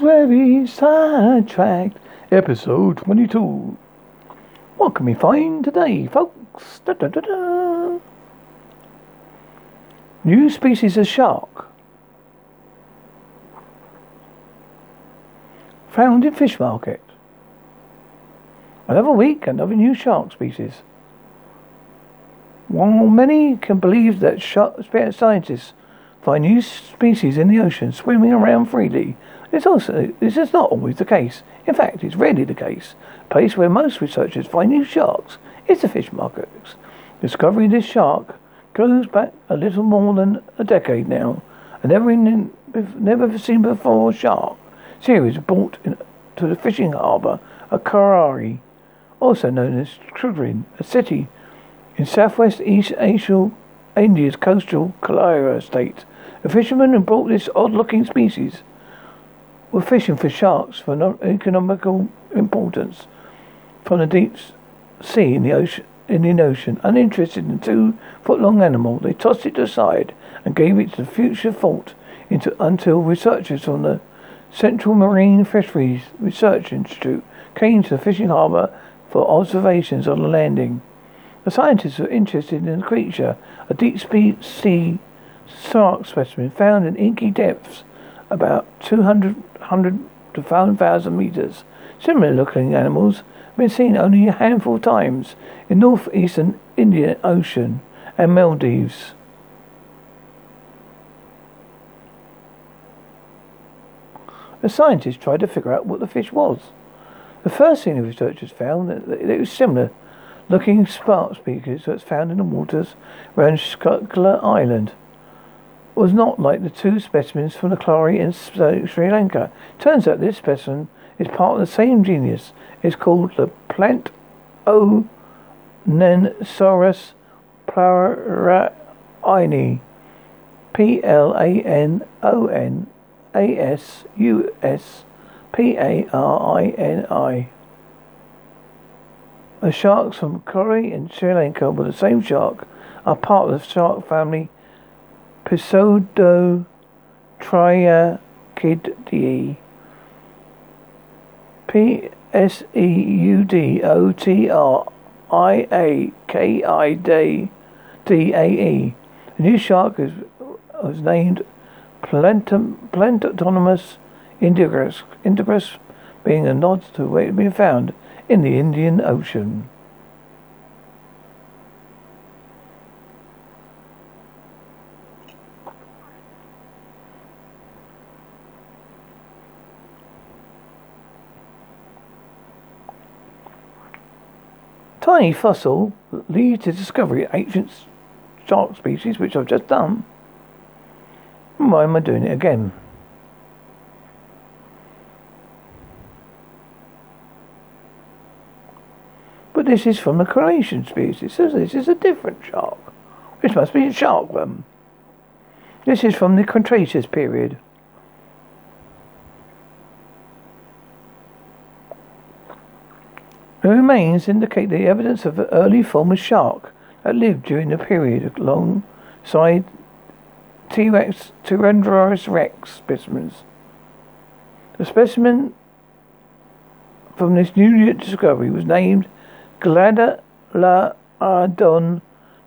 very sidetracked. Episode 22. What can we find today, folks? Da, da, da. New species of shark. Found in fish market. Another week, another new shark species. While many can believe that shark scientists find new species in the ocean swimming around freely, it's also this is not always the case. In fact, it's rarely the case. A place where most researchers find new sharks is the fish markets. Discovery of this shark goes back a little more than a decade now. A never in, never seen before shark series brought in, to the fishing harbour of Karari, also known as Trudrin, a city in southwest East Asia, India's coastal Kerala state. The fishermen who brought this odd-looking species were fishing for sharks for economical importance from the deep sea in the ocean. In the ocean, uninterested in the two-foot-long animal, they tossed it aside and gave it to the future thought into, until researchers from the Central Marine Fisheries Research Institute came to the fishing harbour for observations on the landing. The scientists were interested in the creature, a deep sea shark specimen found in inky depths about 200 to 1,000 meters. Similar looking animals have been seen only a handful of times in northeastern Indian Ocean and Maldives. The scientists tried to figure out what the fish was. The first thing the researchers found that it was similar looking spark speakers that's found in the waters around Shkula Island was not like the two specimens from the Kalari in Sri Lanka. Turns out this specimen is part of the same genus. It's called the Plant Onensaurus plaraini. P L A N O N A S U S P A R I N I. The sharks from Kori and Sri Lanka were the same shark, are part of the shark family Pseudotriakidae. P S E U D O T R I A K I D D A E. The new shark is, was named Plantum, Plantotonomus indigris, being a nod to where it had been found in the Indian Ocean. Tiny fossil leads to discovery of ancient shark species, which I've just done. Why am I doing it again? But this is from the Croatian species, so this is a different shark. This must be a shark one. This is from the Cretaceous period. The remains indicate the evidence of an early form of shark that lived during the period alongside T-Rex, Tyrannosaurus rex specimens. The specimen from this new discovery was named Glada Gladaladon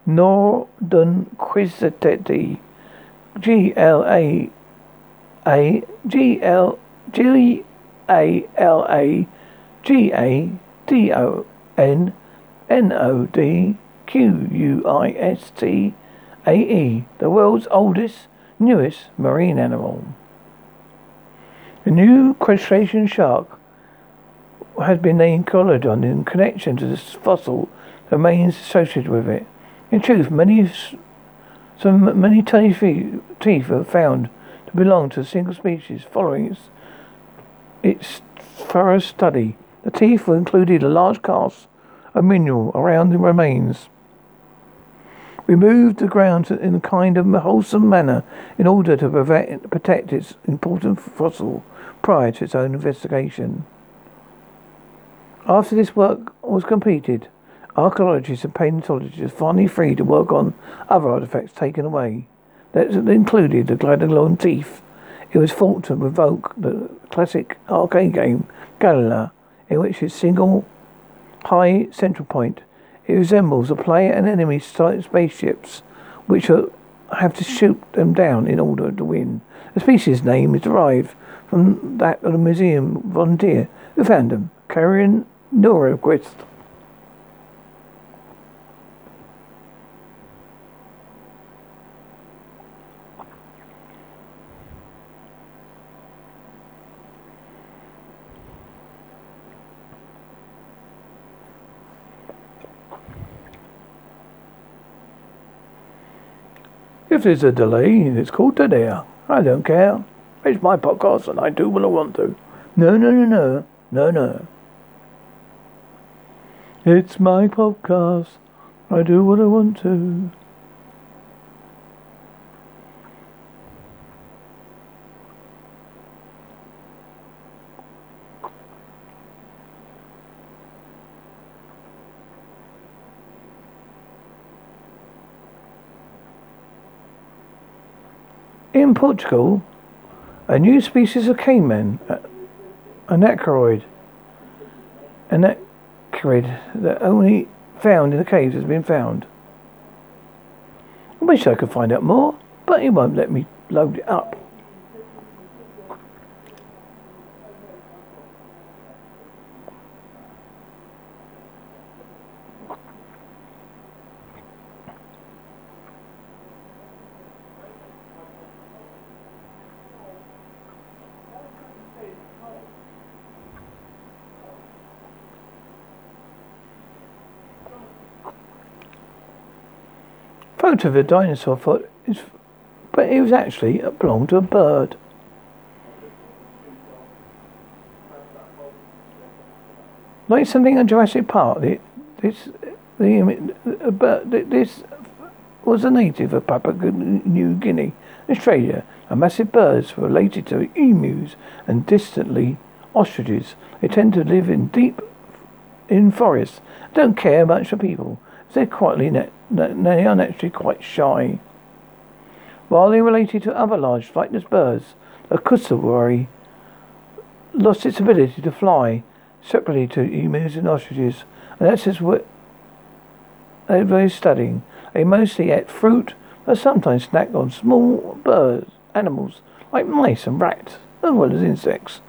nordonquisteti. G L A A G L G A L A G A D O N N O D Q U I S T A E, the world's oldest, newest marine animal. The new crustacean shark has been named Golodon in connection to the fossil remains associated with it. In truth, many some many tiny teeth are found to belong to a single species following its, its thorough study. The teeth were included a large cast of mineral around the remains. We moved the ground in a kind of wholesome manner in order to protect its important fossil prior to its own investigation. After this work was completed, archaeologists and paleontologists finally free to work on other artifacts taken away. That included the Gladolon teeth It was thought to evoke the classic arcade game Galaga, in which its single high central point. It resembles a player and enemy spaceships, which are, have to shoot them down in order to win. The species name is derived from that of the museum volunteer who found them, Karen Nordquist. If there's a delay, it's called air. I don't care. It's my podcast and I do what I want to. No, no, no, no. No, no. It's my podcast. I do what I want to. In Portugal, a new species of caiman, an acroid, an that only found in the caves has been found. I wish I could find out more, but he won't let me load it up. Photo of a dinosaur foot but it was actually it belonged to a bird. Like something in Jurassic Park, the, this the, the, this was a native of Papua New Guinea, Australia. A massive birds related to emus and distantly ostriches. They tend to live in deep in forests. Don't care much for people. They're quietly they are naturally quite shy. While they related to other large flightless birds, the cassowary lost its ability to fly separately to emus and ostriches, and that's just what they were studying. They mostly ate fruit, but sometimes snacked on small birds, animals like mice and rats, as well as insects.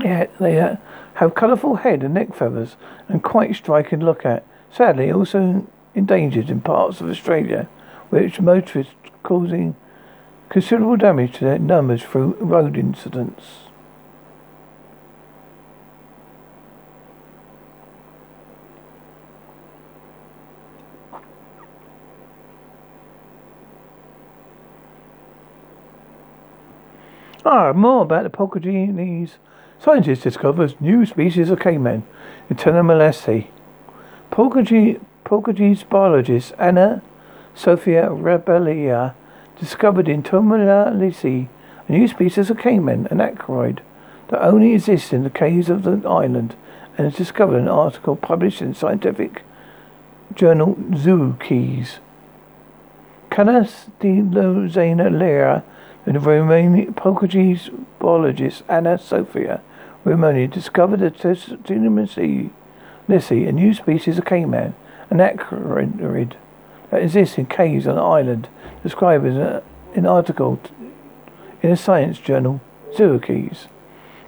Yeah, they have colourful head and neck feathers and quite striking to look at. Sadly, also endangered in parts of Australia, which motorists causing considerable damage to their numbers through road incidents. Ah, more about the Portuguese. Scientists discover new species of cavemen in Timor-Leste. Portuguese biologist Anna Sofia Reboleira discovered in Timor-Leste a new species of caiman, an acroid, that only exists in the caves of the island and has discovered an article published in scientific journal Zookeys. Canas de Lozana and the Romanian Portuguese biologist Ana Sofia Romani discovered the Timor-Leste, a new species of caiman an acrid that exists in caves on an island, described in an article in a science journal, Zookeys.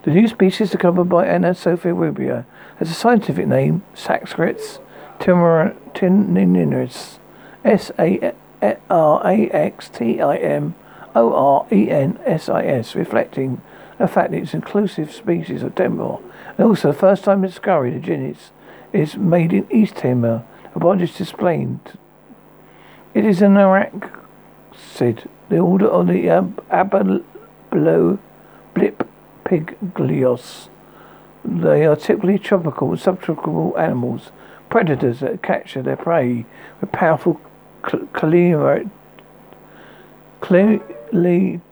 The new species discovered by Anna Sophia Rubia has a scientific name, Saxcritz timoriniensis, S-A-R-A-X-T-I-M-O-R-E-N-S-I-S, reflecting the fact that it's an inclusive species of Timor, and also the first time it's discovery the genus is made in East Timor is explained. It is an said the order of the ab- abalo blip piglios. They are typically tropical and subtropical animals, predators that capture their prey with powerful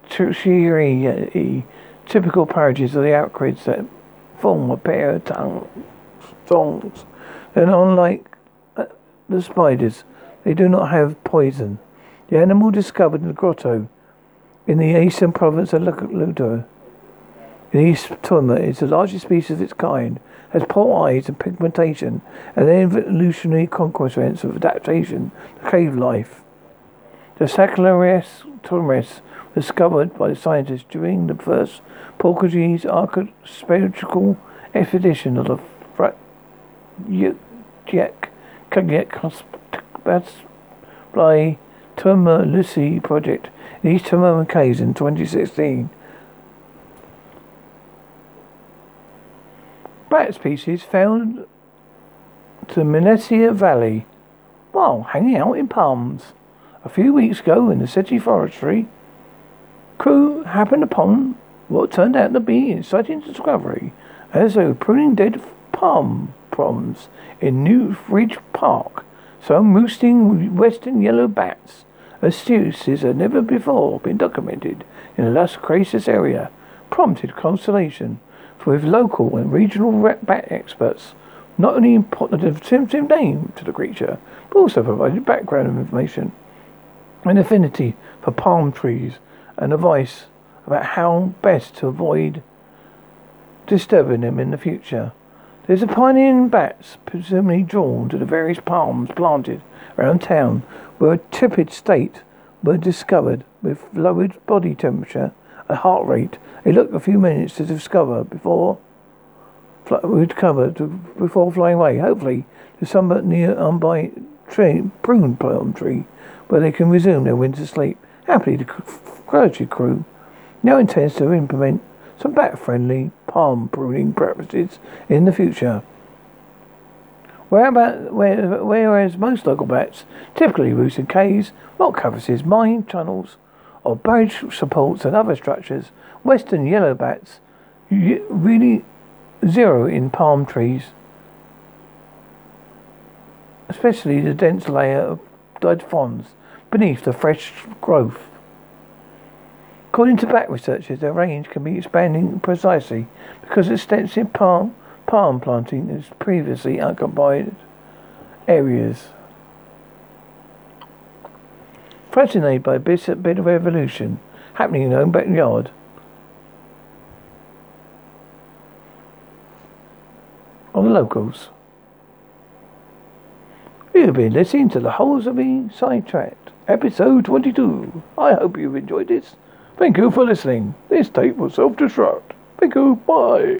tertiary typical parages of the acrids that form a pair of tongues. Thongs. And unlike uh, the spiders. They do not have poison. The animal discovered in the grotto in the eastern province of Ludo. In East Timor is the largest species of its kind, has poor eyes and pigmentation, and evolutionary consequence of adaptation to cave life. The Saccharis tomiris was discovered by the scientists during the first Portuguese archaeological expedition of the Jack Kagek That's by Timor Lucy project in East Timor caves in 2016. Bat species found to Mesilla Valley while hanging out in palms. A few weeks ago in the city forestry, crew happened upon what turned out to be an exciting discovery as they were pruning dead palm fronds in New Ridge Park. Some roosting western yellow bats a species had never before been documented in the Las Cruces area, prompted consternation with local and regional bat experts. Not only put the distinctive name to the creature, but also provided background information an affinity for palm trees and advice about how best to avoid disturbing them in the future. There's a pioneering bats presumably drawn to the various palms planted around town were a tepid state were discovered with lowered body temperature and heart rate. It took a few minutes to discover before recover to, before flying away. Hopefully, to somewhat near um, by tree, prune palm tree, where they can resume their winter sleep. Happily, the clergy crew now intends to implement some bat-friendly palm pruning practices in the future. Where about, where, whereas most local bats typically roost in caves, rock crevices, mine tunnels, or bridge supports and other structures, western yellow bats really zero in palm trees, especially the dense layer of dead fronds beneath the fresh growth. According to back researchers, their range can be expanding precisely because extensive palm, palm planting is previously occupied areas. Fascinated by a bit of evolution happening in their own backyard, on the locals. You've been listening to the Holsworthy Sidetracked, episode 22. I hope you've enjoyed this. Thank you for listening. This tape will self-destruct. Thank you. Bye.